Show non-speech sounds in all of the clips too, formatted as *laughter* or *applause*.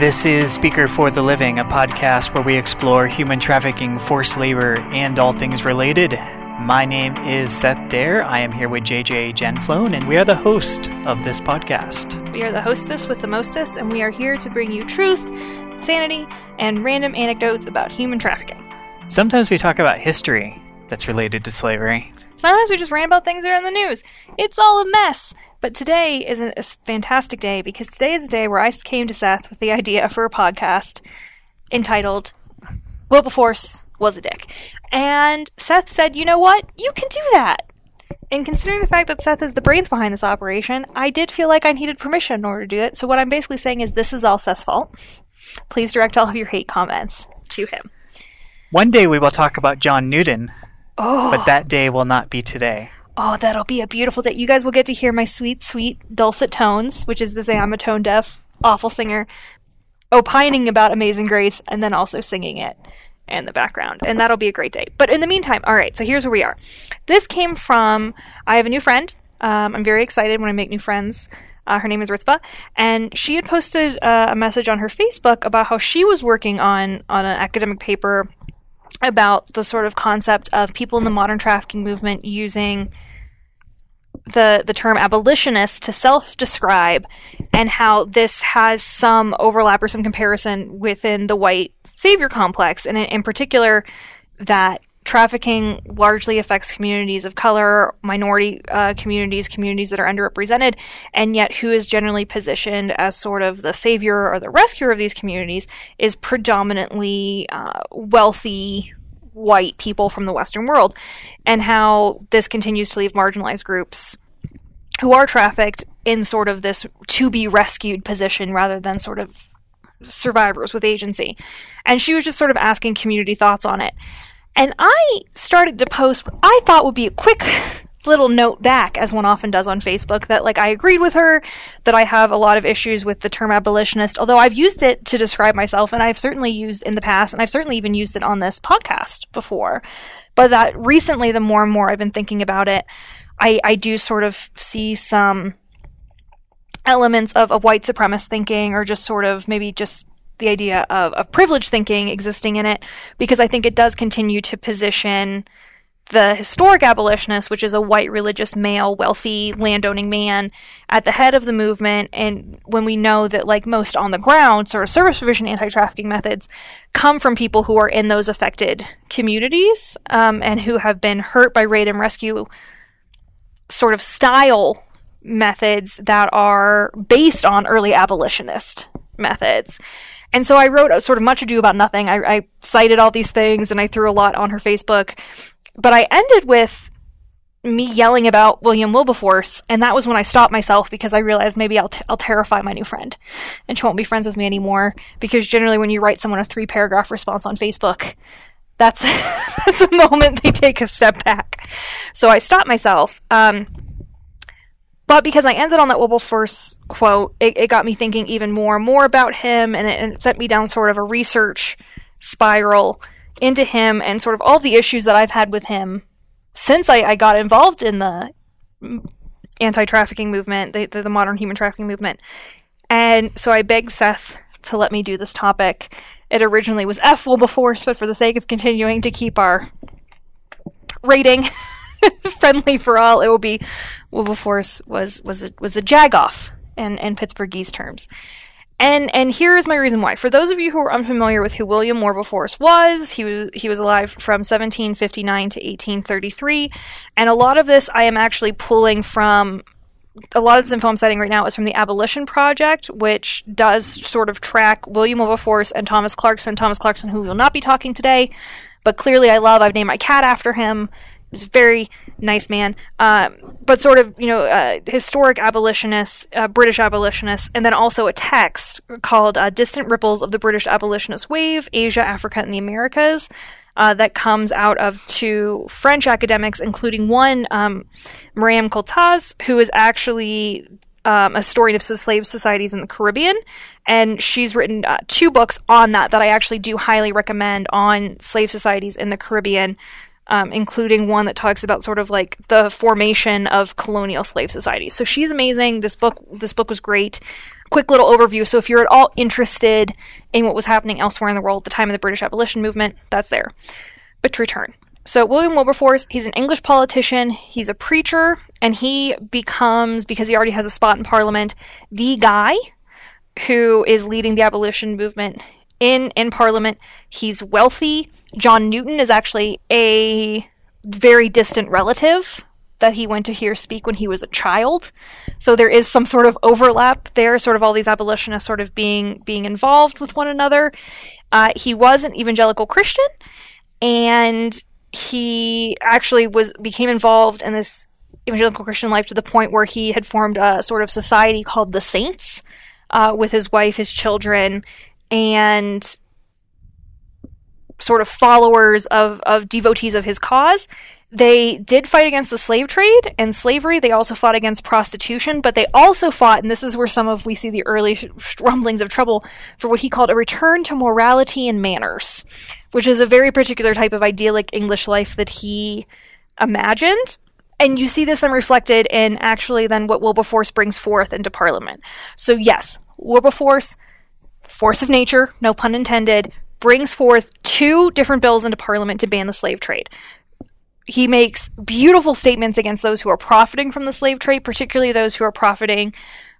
This is Speaker for the Living, a podcast where we explore human trafficking, forced labor, and all things related. My name is Seth Dare. I am here with JJ Genflone, and we are the host of this podcast. We are the hostess with the mostess, and we are here to bring you truth, sanity, and random anecdotes about human trafficking. Sometimes we talk about history that's related to slavery. Sometimes we just rant about things that are in the news. It's all a mess. But today is a, fantastic day because today is a day where I came to Seth with the idea for a podcast entitled Wilberforce Was a Dick. And Seth said, you know what? You can do that. And considering the fact that Seth is the brains behind this operation, I did feel like I needed permission in order to do it. So what I'm basically saying is this is all Seth's fault. Please direct all of your hate comments to him. One day we will talk about John Newton, Oh, but that day will not be today. Oh, that'll be a beautiful day. You guys will get to hear my sweet, sweet dulcet tones, which is to say I'm a tone deaf, awful singer, opining about Amazing Grace and then also singing it in the background. And that'll be a great day. But in the meantime, all right, so here's where we are. This came from, I have a new friend. Um, I'm very excited when I make new friends. Uh, her name is Ritzba, and she had posted uh, a message on her Facebook about how she was working on on an academic paper about the sort of concept of people in the modern trafficking movement using the the term abolitionist to self-describe and how this has some overlap or some comparison within the white savior complex. And in, in particular that trafficking largely affects communities of color minority uh, communities communities that are underrepresented and yet who is generally positioned as sort of the savior or the rescuer of these communities is predominantly uh, wealthy white people from the western world and how this continues to leave marginalized groups who are trafficked in sort of this to be rescued position rather than sort of survivors with agency. And she was just sort of asking community thoughts on it. And I started to post what I thought would be a quick *laughs* little note back, as one often does on Facebook, that like I agreed with her, that I have a lot of issues with the term abolitionist, although I've used it to describe myself, and I've certainly used in the past, and I've certainly even used it on this podcast before. But that recently, the more and more I've been thinking about it, I, I do sort of see some elements of, of white supremacist thinking or just sort of maybe just the idea of, of privilege thinking existing in it because I think it does continue to position the historic abolitionist, which is a white religious male, wealthy landowning man at the head of the movement. And when we know that, like most on the ground, sort of service provision anti trafficking methods come from people who are in those affected communities um, and who have been hurt by raid and rescue sort of style methods that are based on early abolitionist methods. And so I wrote sort of much ado about nothing. I, I cited all these things and I threw a lot on her Facebook. But I ended with me yelling about William Wilberforce, and that was when I stopped myself because I realized maybe I'll, t- I'll terrify my new friend, and she won't be friends with me anymore. Because generally, when you write someone a three paragraph response on Facebook, that's *laughs* that's a moment they take a step back. So I stopped myself. Um, but because I ended on that Wilberforce quote, it, it got me thinking even more and more about him, and it, and it sent me down sort of a research spiral into him and sort of all the issues that I've had with him since I, I got involved in the anti-trafficking movement, the, the, the modern human trafficking movement. And so I begged Seth to let me do this topic. It originally was F Will Wilberforce, but for the sake of continuing to keep our rating *laughs* friendly for all, it will be Wilberforce was was a, was a jagoff in in Pittsburghese terms. And and here is my reason why. For those of you who are unfamiliar with who William Wilberforce was, he was he was alive from 1759 to 1833, and a lot of this I am actually pulling from. A lot of this info I'm citing right now is from the Abolition Project, which does sort of track William Wilberforce and Thomas Clarkson. Thomas Clarkson, who we will not be talking today, but clearly I love. I've named my cat after him. Was a very nice man, um, but sort of you know uh, historic abolitionists, uh, British abolitionists, and then also a text called uh, "Distant Ripples of the British Abolitionist Wave: Asia, Africa, and the Americas." Uh, that comes out of two French academics, including one, um, Myriam Cottias, who is actually um, a historian of slave societies in the Caribbean, and she's written uh, two books on that that I actually do highly recommend on slave societies in the Caribbean um, including one that talks about sort of like the formation of colonial slave societies. So she's amazing. This book, this book was great. Quick little overview. So if you're at all interested in what was happening elsewhere in the world at the time of the British abolition movement, that's there. But to return. So William Wilberforce, he's an English politician, he's a preacher, and he becomes, because he already has a spot in Parliament, the guy who is leading the abolition movement in in Parliament. He's wealthy. John Newton is actually a very distant relative that he went to hear speak when he was a child. So there is some sort of overlap there, sort of all these abolitionists sort of being being involved with one another. Uh, he was an evangelical Christian, and he actually was became involved in this evangelical Christian life to the point where he had formed a sort of society called the Saints uh, with his wife, his children, and sort of followers of, of devotees of his cause. They did fight against the slave trade and slavery. They also fought against prostitution, but they also fought, and this is where some of we see the early rumblings of trouble, for what he called a return to morality and manners, which is a very particular type of idyllic English life that he imagined. And you see this then reflected in actually then what Wilberforce brings forth into Parliament. So yes, Wilberforce force of nature, no pun intended, brings forth two different bills into Parliament to ban the slave trade. He makes beautiful statements against those who are profiting from the slave trade, particularly those who are profiting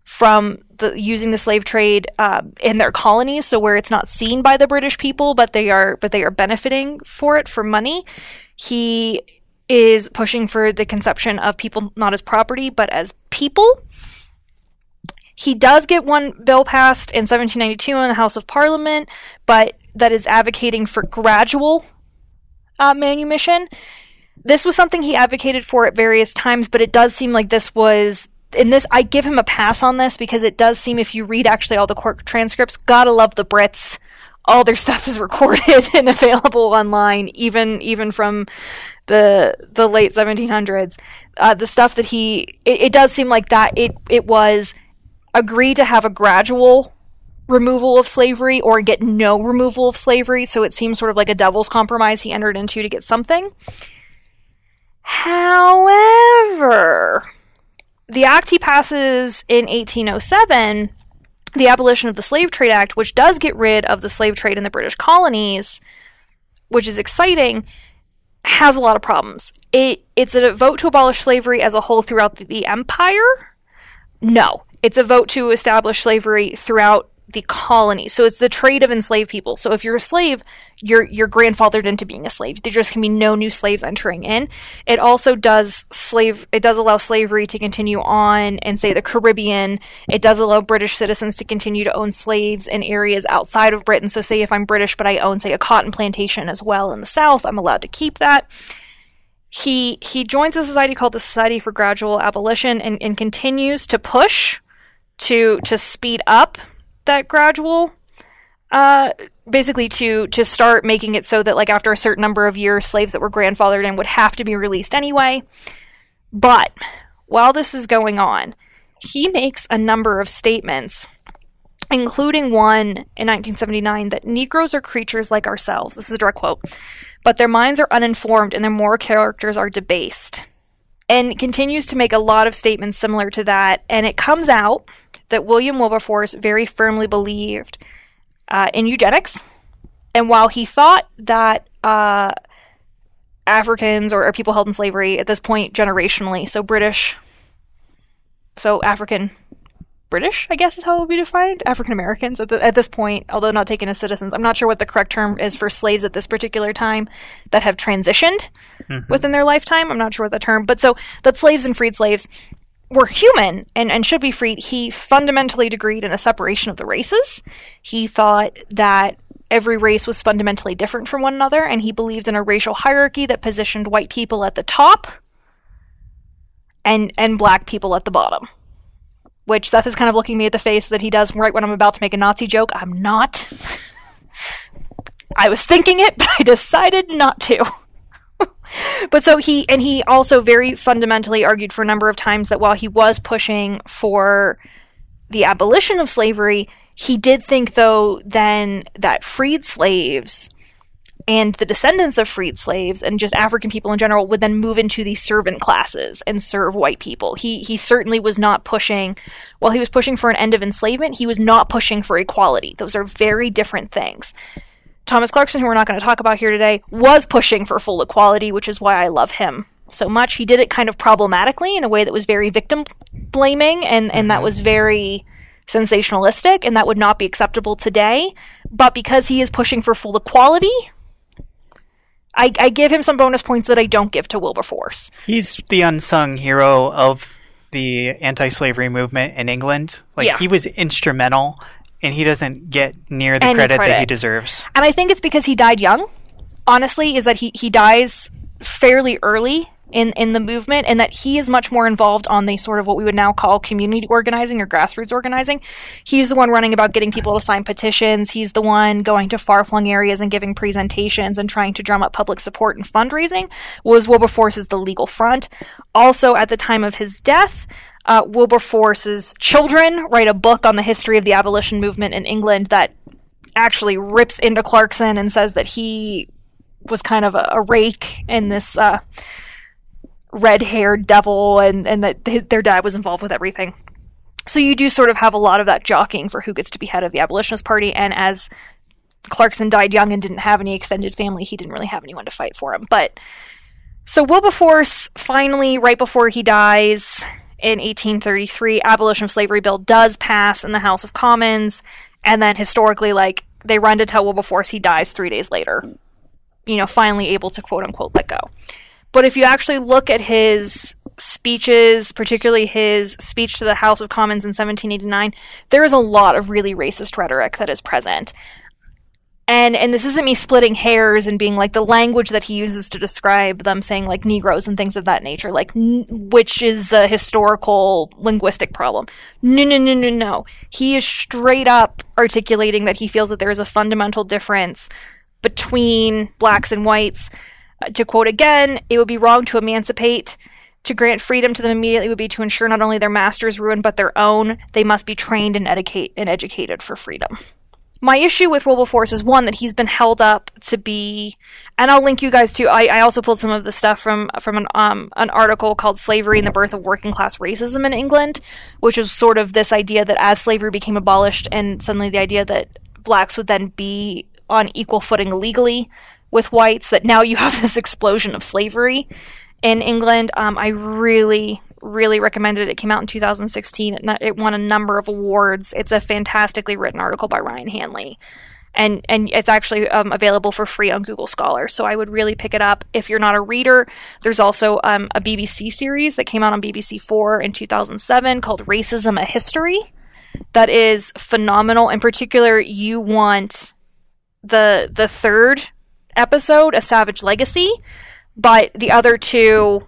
from the, using the slave trade uh, in their colonies, so where it's not seen by the British people, but they are but they are benefiting for it for money. He is pushing for the conception of people not as property but as people he does get one bill passed in 1792 in the House of Parliament, but that is advocating for gradual uh, manumission. This was something he advocated for at various times, but it does seem like this was in this. I give him a pass on this because it does seem, if you read actually all the court transcripts, gotta love the Brits. All their *laughs* stuff is recorded *laughs* and available online, even even from the the late 1700s. Uh, the stuff that he, it, it does seem like that it it was agree to have a gradual removal of slavery or get no removal of slavery. So it seems sort of like a devil's compromise he entered into to get something. However, the act he passes in 1807, the Abolition of the Slave Trade Act, which does get rid of the slave trade in the British colonies, which is exciting, has a lot of problems. It, it's a vote to abolish slavery as a whole throughout the, the empire. No, it's a vote to establish slavery throughout the colony. So it's the trade of enslaved people. So if you're a slave, you're you're grandfathered into being a slave. There just can be no new slaves entering in. It also does slave it does allow slavery to continue on in say the Caribbean. It does allow British citizens to continue to own slaves in areas outside of Britain. So say if I'm British but I own say a cotton plantation as well in the South, I'm allowed to keep that. He he joins a society called the Society for Gradual Abolition and, and continues to push to to speed up that gradual uh, basically to to start making it so that like after a certain number of years slaves that were grandfathered in would have to be released anyway. But while this is going on he makes a number of statements including one in 1979 that negroes are creatures like ourselves. This is a direct quote. But their minds are uninformed and their moral characters are debased. And continues to make a lot of statements similar to that. And it comes out that William Wilberforce very firmly believed uh, in eugenics. And while he thought that uh, Africans or, or, people held in slavery at this point generationally, so British, so African British, I guess is how it would be defined. African Americans at, at this point, although not taken as citizens. I'm not sure what the correct term is for slaves at this particular time that have transitioned mm-hmm. within their lifetime. I'm not sure what the term, but so that slaves and freed slaves were human and, and should be freed, he fundamentally agreed in a separation of the races. He thought that every race was fundamentally different from one another, and he believed in a racial hierarchy that positioned white people at the top and and black people at the bottom. Which Seth is kind of looking me at the face that he does right when I'm about to make a Nazi joke. I'm not. *laughs* I was thinking it, but I decided not to. *laughs* but so he and he also very fundamentally argued for a number of times that while he was pushing for the abolition of slavery, he did think though then that freed slaves and the descendants of freed slaves and just African people in general would then move into these servant classes and serve white people. He he certainly was not pushing while he was pushing for an end of enslavement, he was not pushing for equality. Those are very different things. Thomas Clarkson, who we're not going to talk about here today, was pushing for full equality, which is why I love him so much. He did it kind of problematically in a way that was very victim blaming and, and that mm-hmm. was very sensationalistic and that would not be acceptable today. But because he is pushing for full equality, I, I give him some bonus points that I don't give to Wilberforce. He's the unsung hero of the anti-slavery movement in England. Like Yeah. he was instrumental, and he doesn't get near the Any credit, that he deserves. And I think it's because he died young. Honestly, is that he, he dies fairly early in, in the movement and that he is much more involved on the sort of what we would now call community organizing or grassroots organizing. He's the one running about getting people to sign petitions. He's the one going to far flung areas and giving presentations and trying to drum up public support and fundraising. Was Wilberforce is the legal front. Also, at the time of his death, uh, Wilberforce's children write a book on the history of the abolition movement in England that actually rips into Clarkson and says that he was kind of a, a rake in this uh, red-haired devil, and and that th- their dad was involved with everything. So you do sort of have a lot of that jockeying for who gets to be head of the abolitionist party, and as Clarkson died young and didn't have any extended family, he didn't really have anyone to fight for him. But so Wilberforce finally, right before he dies in 1833, abolition of slavery bill does pass in the House of Commons, and then historically, like they run to tell Wilberforce he dies three days later. You know, finally able to quote unquote let go. But if you actually look at his speeches, particularly his speech to the House of Commons in 1789, there is a lot of really racist rhetoric that is present and and this isn't me splitting hairs and being like the language that he uses to describe them saying like negroes and things of that nature like n- which is a historical linguistic problem. No no no no no. He is straight up articulating that he feels that there is a fundamental difference between blacks and whites. Uh, to quote again it would be wrong to emancipate to grant freedom to them immediately would be to ensure not only their master's ruin but their own. They must be trained and educate and educated for freedom my issue with Wilberforce is one that he's been held up to be, and I'll link you guys to. I, I also pulled some of the stuff from from an um an article called "Slavery and the Birth of Working Class Racism in England," which is sort of this idea that as slavery became abolished, and suddenly the idea that blacks would then be on equal footing legally with whites, that now you have *laughs* this explosion of slavery in England. Um, I really, really recommend it. It came out in 2016. It, won a number of awards. It's a fantastically written article by Ryan Hanley. And, and it's actually um, available for free on Google Scholar. So I would really pick it up. If you're not a reader, there's also um, a BBC series that came out on BBC Four in 2007 called Racism: A History. That is phenomenal. In particular, you want the the third episode, A Savage Legacy, but the other two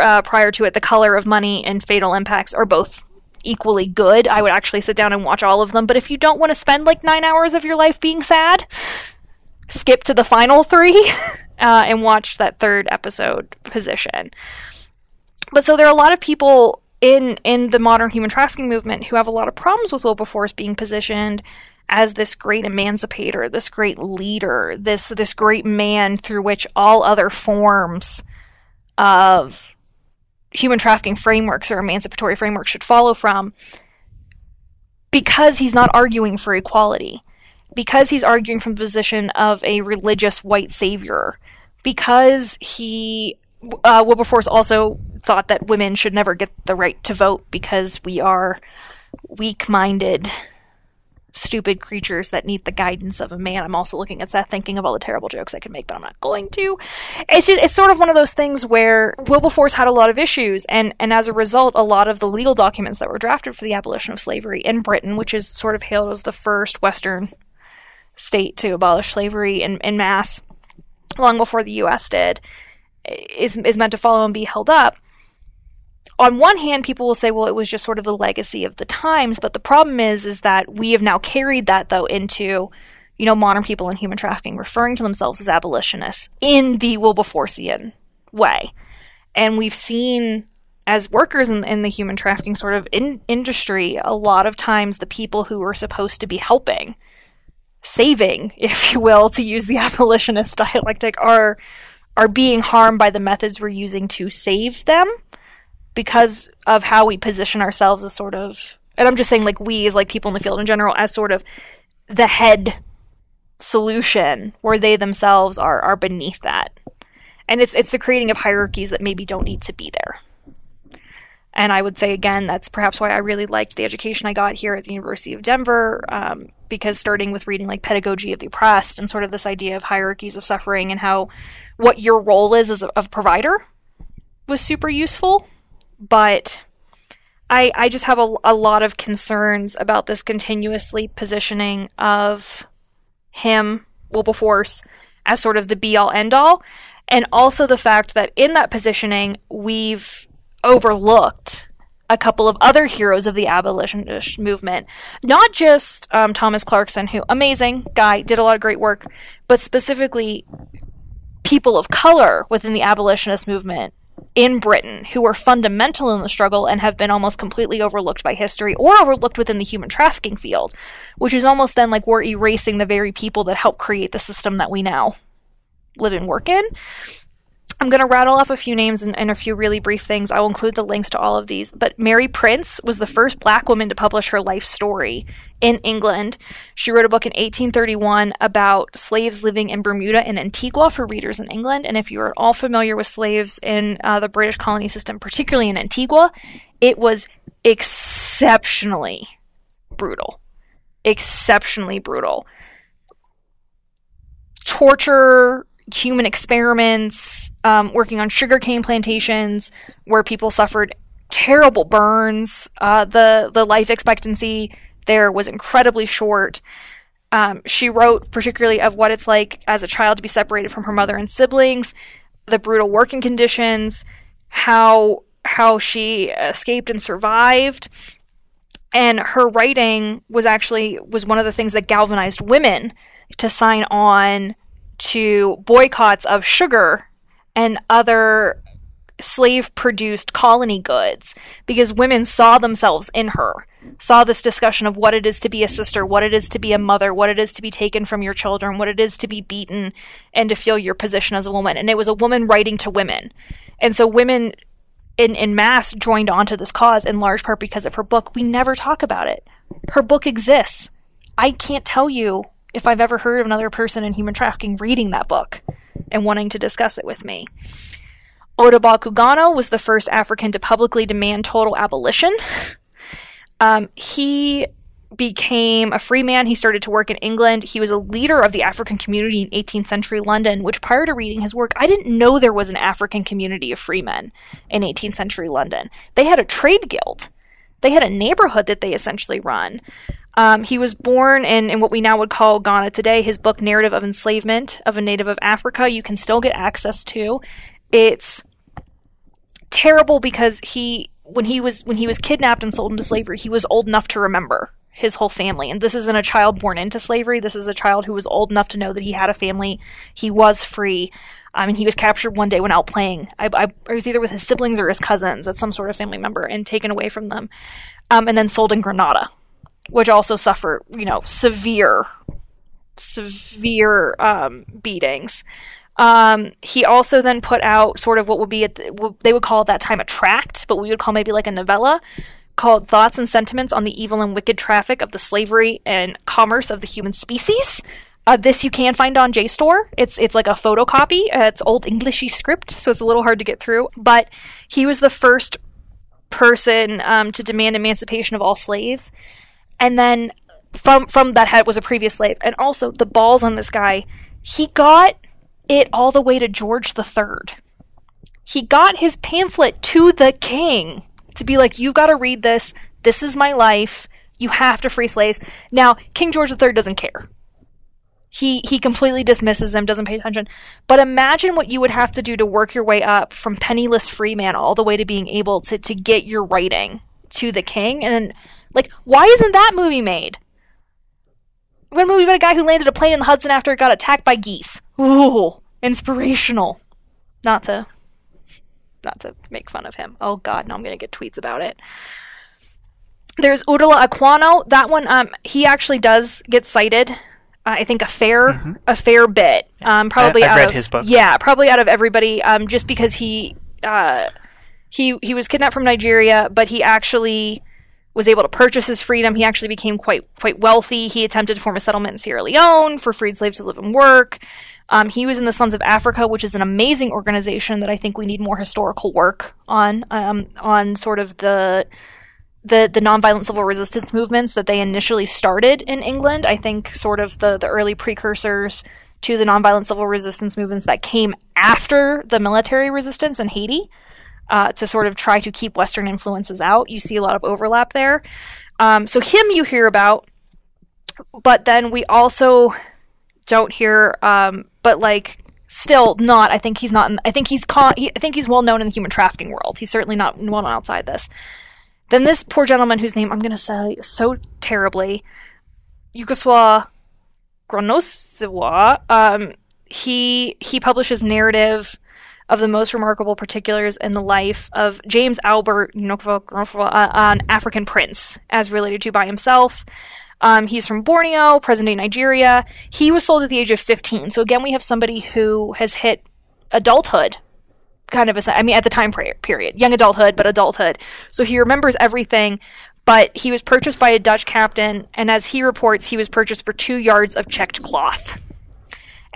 uh, prior to it, The Color of Money and Fatal Impacts, are both equally good. I would actually sit down and watch all of them. But if you don't want to spend like nine hours of your life being sad, skip to the final three *laughs* uh, and watch that third episode position. But so there are a lot of people in in the modern human trafficking movement who have a lot of problems with Wilberforce being positioned as this great emancipator, this great leader, this this great man through which all other forms of human trafficking frameworks or emancipatory frameworks should follow from because he's not arguing for equality because he's arguing from the position of a religious white savior because he uh, Wilberforce also thought that women should never get the right to vote because we are weak-minded stupid creatures that need the guidance of a man. I'm also looking at that thinking of all the terrible jokes I could make, but I'm not going to. It's just, it's sort of one of those things where Wilberforce had a lot of issues, and and as a result, a lot of the legal documents that were drafted for the abolition of slavery in Britain, which is sort of hailed as the first Western state to abolish slavery in, in mass, long before the U.S. did, is is meant to follow and be held up on one hand, people will say, well, it was just sort of the legacy of the times, but the problem is, is that we have now carried that though into, you know, modern people in human trafficking referring to themselves as abolitionists in the Wilberforcean way. And we've seen as workers in, in the human trafficking sort of in, industry, a lot of times the people who are supposed to be helping saving, *laughs* if you will, to use the abolitionist *laughs* dialectic, are are being harmed by the methods we're using to save them because of how we position ourselves as sort of and I'm just saying like we as like people in the field in general as sort of the head solution where they themselves are are beneath that. And it's it's the creating of hierarchies that maybe don't need to be there. And I would say again, that's perhaps why I really liked the education I got here at the University of Denver, um, because starting with reading like Pedagogy of the Oppressed and sort of this idea of hierarchies of suffering and how what your role is as a, a provider was super useful. But I, I just have a, a lot of concerns about this continuously positioning of him, Wilberforce, as sort of the be all end all. And also the fact that in that positioning, we've overlooked a couple of other heroes of the abolitionist movement. Not just um, Thomas Clarkson, who, amazing guy, did a lot of great work, but specifically people of color within the abolitionist movement in Britain who were fundamental in the struggle and have been almost completely overlooked by history or overlooked within the human trafficking field, which is almost then like we're erasing the very people that helped create the system that we now live and work in. I'm going to rattle off a few names and, and, a few really brief things. I will include the links to all of these. But Mary Prince was the first black woman to publish her life story in England. She wrote a book in 1831 about slaves living in Bermuda and Antigua for readers in England. And if you are at all familiar with slaves in uh, the British colony system, particularly in Antigua, it was exceptionally brutal. Exceptionally brutal. Torture, human experiments, um, working on sugarcane plantations where people suffered terrible burns. Uh, the the life expectancy there was incredibly short. Um, she wrote particularly of what it's like as a child to be separated from her mother and siblings, the brutal working conditions, how how she escaped and survived. And her writing was actually was one of the things that galvanized women to sign on to boycotts of sugar and other slave produced colony goods because women saw themselves in her, saw this discussion of what it is to be a sister, what it is to be a mother, what it is to be taken from your children, what it is to be beaten, and to feel your position as a woman. And it was a woman writing to women. And so women in, in mass joined onto this cause in large part because of her book. We never talk about it. Her book exists. I can't tell you if I've ever heard of another person in human trafficking reading that book and wanting to discuss it with me. Ottobah Cugoano was the first African to publicly demand total abolition. *laughs* Um, he became a free man. He started to work in England. He was a leader of the African community in 18th century London, which prior to reading his work, I didn't know there was an African community of free men in 18th century London. They had a trade guild. They had a neighborhood that they essentially run. Um, he was born in, in what we now would call Ghana today. His book, Narrative of Enslavement of a Native of Africa, you can still get access to. It's terrible because he when he was when he was kidnapped and sold into slavery, he was old enough to remember his whole family. And this isn't a child born into slavery. This is a child who was old enough to know that he had a family. He was free. I mean, he was captured one day when out playing. I, I, I was either with his siblings or his cousins, that's some sort of family member, and taken away from them, um, and then sold in Grenada which also suffer, you know, severe, severe um, beatings. Um, he also then put out sort of what would be at the, what they would call at that time a tract, but we would call maybe like a novella called Thoughts and Sentiments on the Evil and Wicked Traffic of the Slavery and Commerce of the Human Species. Uh, this you can find on JSTOR. It's it's like a photocopy. Uh, it's old Englishy script, so it's a little hard to get through. But he was the first person um, to demand emancipation of all slaves and then from from that head was a previous slave, and also the balls on this guy. He got it all the way to George the Third. He got his pamphlet to the king to be like, "You've got to read this. This is my life. You have to free slaves." Now, King George the Third doesn't care. He he completely dismisses him, doesn't pay attention. But imagine what you would have to do to work your way up from penniless free man all the way to being able to to get your writing to the king and like, why isn't that movie made? What a movie about a guy who landed a plane in the Hudson after it got attacked by geese. Ooh, inspirational. Not to, not to make fun of him. Oh God, now I'm gonna get tweets about it. There's Olaudah Equiano. That one, um, he actually does get cited I think a fair a fair bit. Um, probably I've out read of, his book. Yeah, probably out of everybody. Um, just because he uh, he he was kidnapped from Nigeria, but he actually was able to purchase his freedom. He actually became quite quite wealthy. He attempted to form a settlement in Sierra Leone for freed slaves to live and work. Um, he was in the Sons of Africa, which is an amazing organization that I think we need more historical work on um, on sort of the the the nonviolent civil resistance movements that they initially started in England. I think sort of the the early precursors to the nonviolent civil resistance movements that came after the military resistance in Haiti uh, to sort of try to keep Western influences out. You see a lot of overlap there. Um, so him you hear about, but then we also don't hear, um, but like still not. I think he's not. In, I think he's con- he, I think he's well known in the human trafficking world. He's certainly not well known outside this. Then this poor gentleman whose name I'm going to say so terribly, Ukawsaw Gronniosaw, um, he he publishes narrative of the most remarkable particulars in the life of James Albert uh, an African prince, as related to by himself. Um, he's from Borneo, present day Nigeria. He was sold at the age of 15. So again, we have somebody who has hit adulthood kind of a, I mean, at the time period, young adulthood, but adulthood. So he remembers everything, but he was purchased by a Dutch captain, and as he reports, he was purchased for two yards of checked cloth.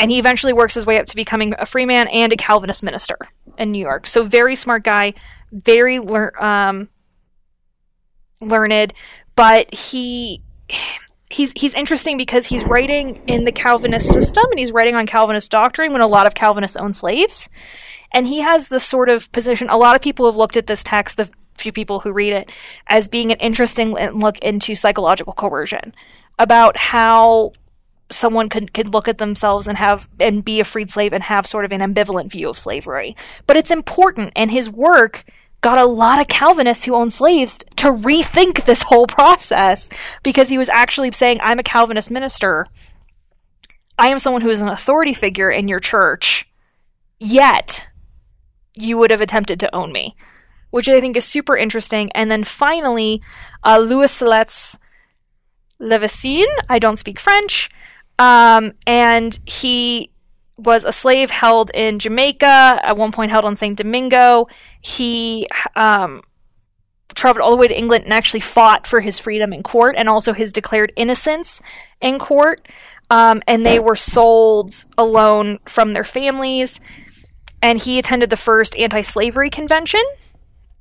And he eventually works his way up to becoming a free man and a Calvinist minister in New York. So very smart guy, very lear- um, learned, but he he's he's interesting because he's writing in the Calvinist system and he's writing on Calvinist doctrine when a lot of Calvinists own slaves. And he has this sort of position. A lot of people have looked at this text, the few people who read it, as being an interesting look into psychological coercion about how someone could, could look at themselves and have and be a freed slave and have sort of an ambivalent view of slavery. But it's important, and his work got a lot of Calvinists who owned slaves to rethink this whole process because he was actually saying, I'm a Calvinist minister. I am someone who is an authority figure in your church, yet you would have attempted to own me, which I think is super interesting. And then finally, uh, Louis Levesine. I don't speak French. Um, and he was a slave held in Jamaica, at one point held on St. Domingo. He um, traveled all the way to England and actually fought for his freedom in court and also his declared innocence in court. Um, and they were sold alone from their families and he attended the first anti-slavery convention.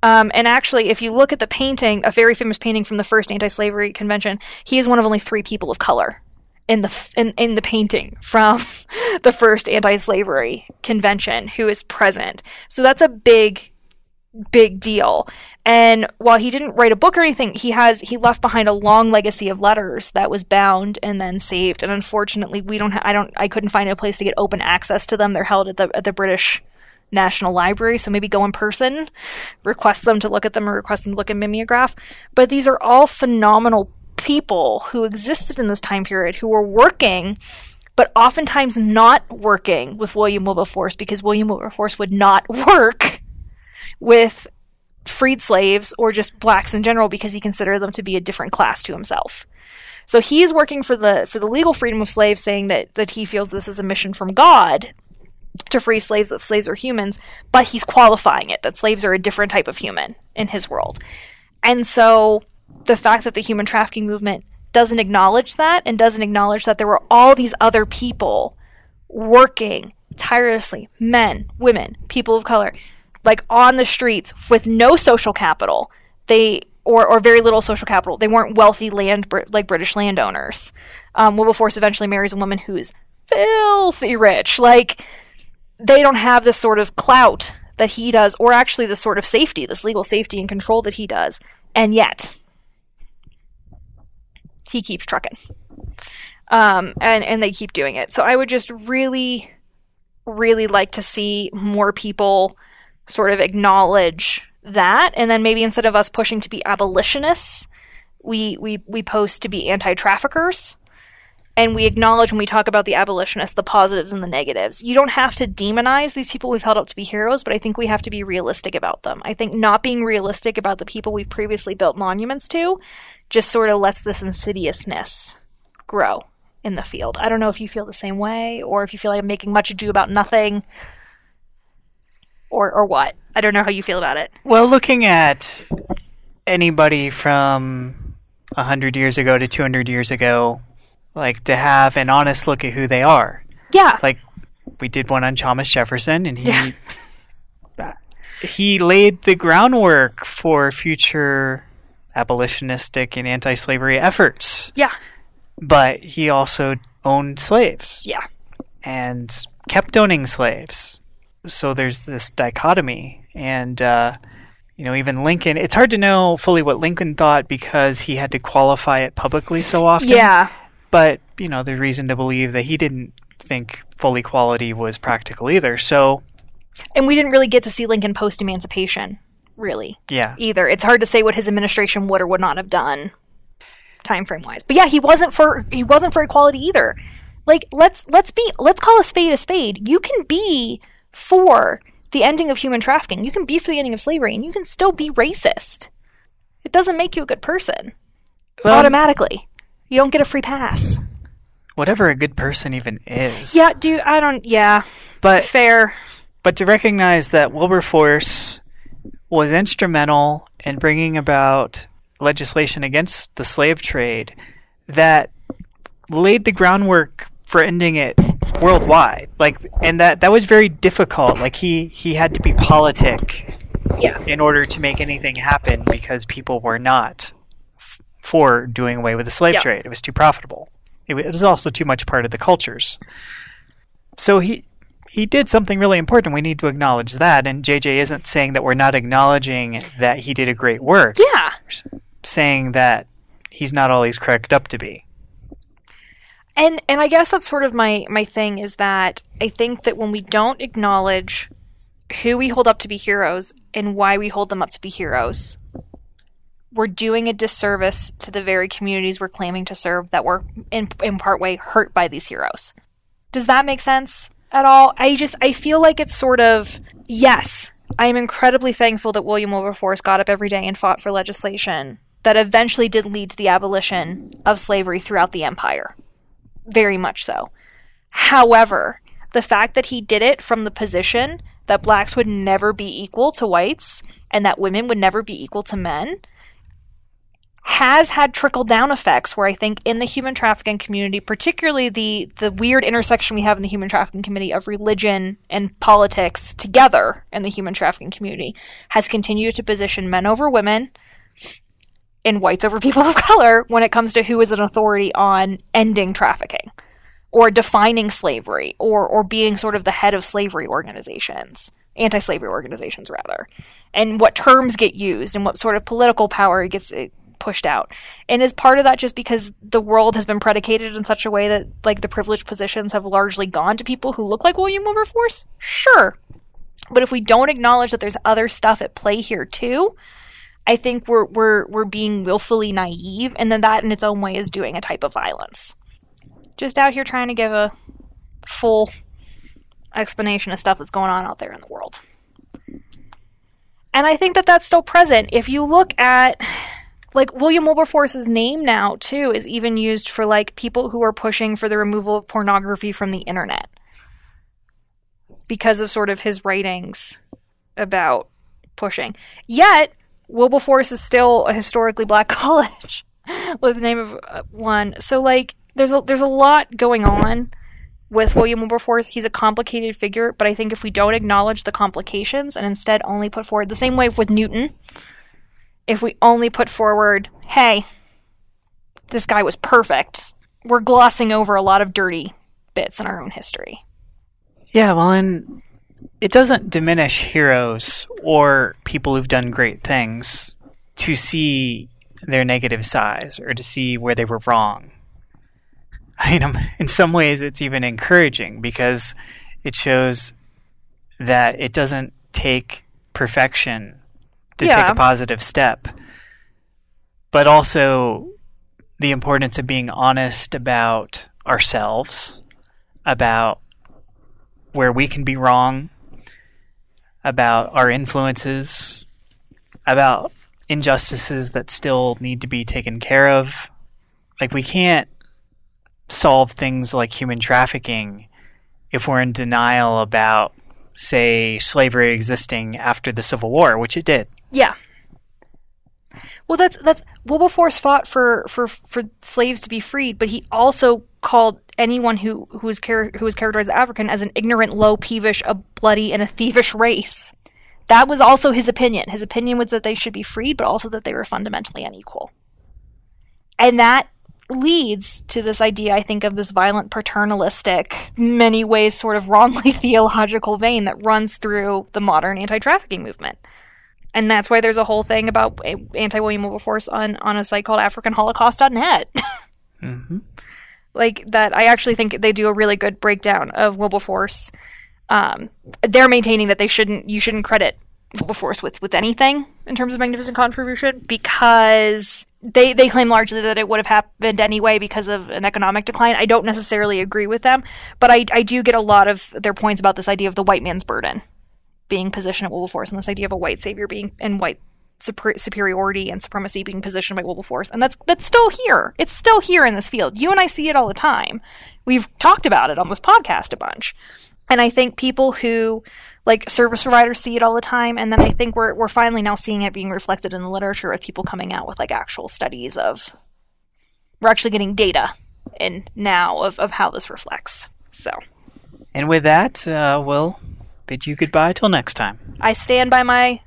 Um, and actually, if you look at the painting, a very famous painting from the first anti-slavery convention, he is one of only three people of color in the in, in the painting from *laughs* the first anti-slavery convention who is present. So that's a big big deal. And while he didn't write a book or anything, he has he left behind a long legacy of letters that was bound and then saved. And unfortunately, we don't ha- I don't I couldn't find a place to get open access to them. They're held at the at the British National Library, so maybe go in person, request them to look at them or request them to look at mimeograph. But these are all phenomenal people who existed in this time period who were working but oftentimes not working with William Wilberforce because William Wilberforce would not *laughs* work with freed slaves or just blacks in general because he considered them to be a different class to himself. So he's working for the for the legal freedom of slaves, saying that that he feels this is a mission from God to free slaves if slaves are humans, but he's qualifying it that slaves are a different type of human in his world. And so the fact that the human trafficking movement doesn't acknowledge that and doesn't acknowledge that there were all these other people working tirelessly men, women, people of color like on the streets with no social capital. They or, or very little social capital. They weren't wealthy land like British landowners. Um, Wilberforce eventually marries a woman who's filthy rich. Like they don't have this sort of clout that he does, or actually the sort of safety, this legal safety and control that he does. And yet, he keeps trucking. Um, and, and they keep doing it. So I would just really, really like to see more people sort of acknowledge that. And then maybe instead of us pushing to be abolitionists, we, we, we post to be anti traffickers and we acknowledge when we talk about the abolitionists the positives and the negatives. You don't have to demonize these people we've held up to be heroes, but I think we have to be realistic about them. I think not being realistic about the people we've previously built monuments to just sort of lets this insidiousness grow in the field. I don't know if you feel the same way or if you feel like I'm making much ado about nothing or or what. I don't know how you feel about it. Well, looking at anybody from 100 years ago to 200 years ago, like to have an honest look at who they are. Yeah. Like we did one on Thomas Jefferson and he Yeah. *laughs* he laid the groundwork for future abolitionistic and anti-slavery efforts. yeah. But he also owned slaves. Yeah. and kept owning slaves. So there's this dichotomy, and uh, you know, even Lincoln. It's hard to know fully what Lincoln thought because he had to qualify it publicly so often. Yeah. But you know, there's reason to believe that he didn't think full equality was practical either. So And we didn't really get to see Lincoln post emancipation, really. yeah, either. It's hard to say what his administration would or would not have done time frame wise. But yeah, he wasn't for he wasn't for equality either. Like let's let's be let's call a spade a spade. You can be for the ending of human trafficking. You can be for the ending of slavery and you can still be racist. It doesn't make you a good person Well, automatically. You don't get a free pass. whatever a good person even is. Yeah, dude, I don't yeah, but fair. but to recognize that Wilberforce was instrumental in bringing about legislation against the slave trade that laid the groundwork for ending it worldwide. Like, and that that was very difficult. Like he he had to be politic Yeah. in order to make anything happen because people were not f- for doing away with the slave Yeah. trade. It was too profitable. It it was also too much part of the cultures. So he he did something really important. We need to acknowledge that. And JJ isn't saying that we're not acknowledging that he did a great work. Yeah. Saying that he's not all he's cracked up to be. and and I guess that's sort of my my thing is that I think that when we don't acknowledge who we hold up to be heroes and why we hold them up to be heroes, we're doing a disservice to the very communities we're claiming to serve that were in in part way hurt by these heroes. Does that make sense at all? I just I feel like it's sort of yes, I am incredibly thankful that William Wilberforce got up every day and fought for legislation that eventually did lead to the abolition of slavery throughout the empire very much so. However, the fact that he did it from the position that blacks would never be equal to whites and that women would never be equal to men has had trickle down effects where I think in the human trafficking community, particularly the the weird intersection we have in the human trafficking community of religion and politics together in the human trafficking community, has continued to position men over women and whites over people of *laughs* color when it comes to who is an authority on ending trafficking or defining slavery or or being sort of the head of slavery organizations anti-slavery organizations rather. And what terms get used and what sort of political power gets pushed out and is part of that just because the world has been predicated in such a way that like the privileged positions have largely gone to people who look like William Wilberforce sure but if we don't acknowledge that there's other stuff at play here too I think we're we're we're being willfully naive, and then that in its own way is doing a type of violence. Just out here trying to give a full explanation of stuff that's going on out there in the world. And I think that that's still present. If you look at like William Wilberforce's name now too is even used for like people who are pushing for the removal of pornography from the internet because of sort of his writings about pushing. Yet Wilberforce is still a historically black *laughs* college with the name of uh, one. So like there's a there's a lot going on with William Wilberforce. He's a complicated figure, but I think if we don't acknowledge the complications and instead only put forward the same way with Newton, if we only put forward, hey, this guy was perfect, we're glossing over a lot of dirty bits in our own history. Yeah, well, and it doesn't diminish heroes or people who've done great things to see their negative sides or to see where they were wrong. *laughs* I mean, in some ways, it's even encouraging because it shows that it doesn't take perfection to take a positive step, but also the importance of being honest about ourselves, about where we can be wrong, about our influences, about injustices that still need to be taken care of. Like we can't solve things like human trafficking if we're in denial about, say, slavery existing after the Civil War, which it did. Yeah. Well, that's that's Wilberforce fought for, for, for slaves to be freed, but he also called anyone who who was char- who was characterized as African as an ignorant, low, peevish, a bloody, and a thievish race. That was also his opinion. His opinion was that they should be freed, but also that they were fundamentally unequal. And that leads to this idea, I think, of this violent paternalistic, many ways sort of wrongly *laughs* theological vein that runs through the modern anti trafficking movement and that's why there's a whole thing about anti William Wilberforce on on a site called AfricanHolocaust.net. *laughs* mm-hmm. Like that, I actually think they do a really good breakdown of Wilberforce. Um, they're maintaining that they shouldn't you shouldn't credit Wilberforce with with anything in terms of magnificent contribution because they they claim largely that it would have happened anyway because of an economic decline. I don't necessarily agree with them, but I I do get a lot of their points about this idea of the white man's burden being positioned at Wilberforce and this idea of a white savior being and white super, superiority and supremacy being positioned by Wilberforce, and that's that's still here. It's still here in this field. You and I see it all the time. We've talked about it on this podcast a bunch, and I think people who like service providers see it all the time, and then I think we're we're finally now seeing it being reflected in the literature with people coming out with like actual studies of. We're actually getting data in now of, of how this reflects. So. And with that, uh, we'll bid you goodbye till next time. I stand by my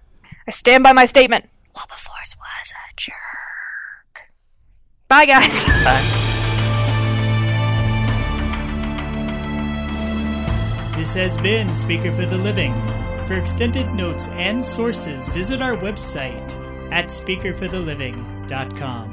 I stand by my statement. Wilberforce was a jerk. Bye guys. *laughs* Bye. This has been Speaker for the Living. For extended notes and sources, visit our website at speakerfortheliving.com.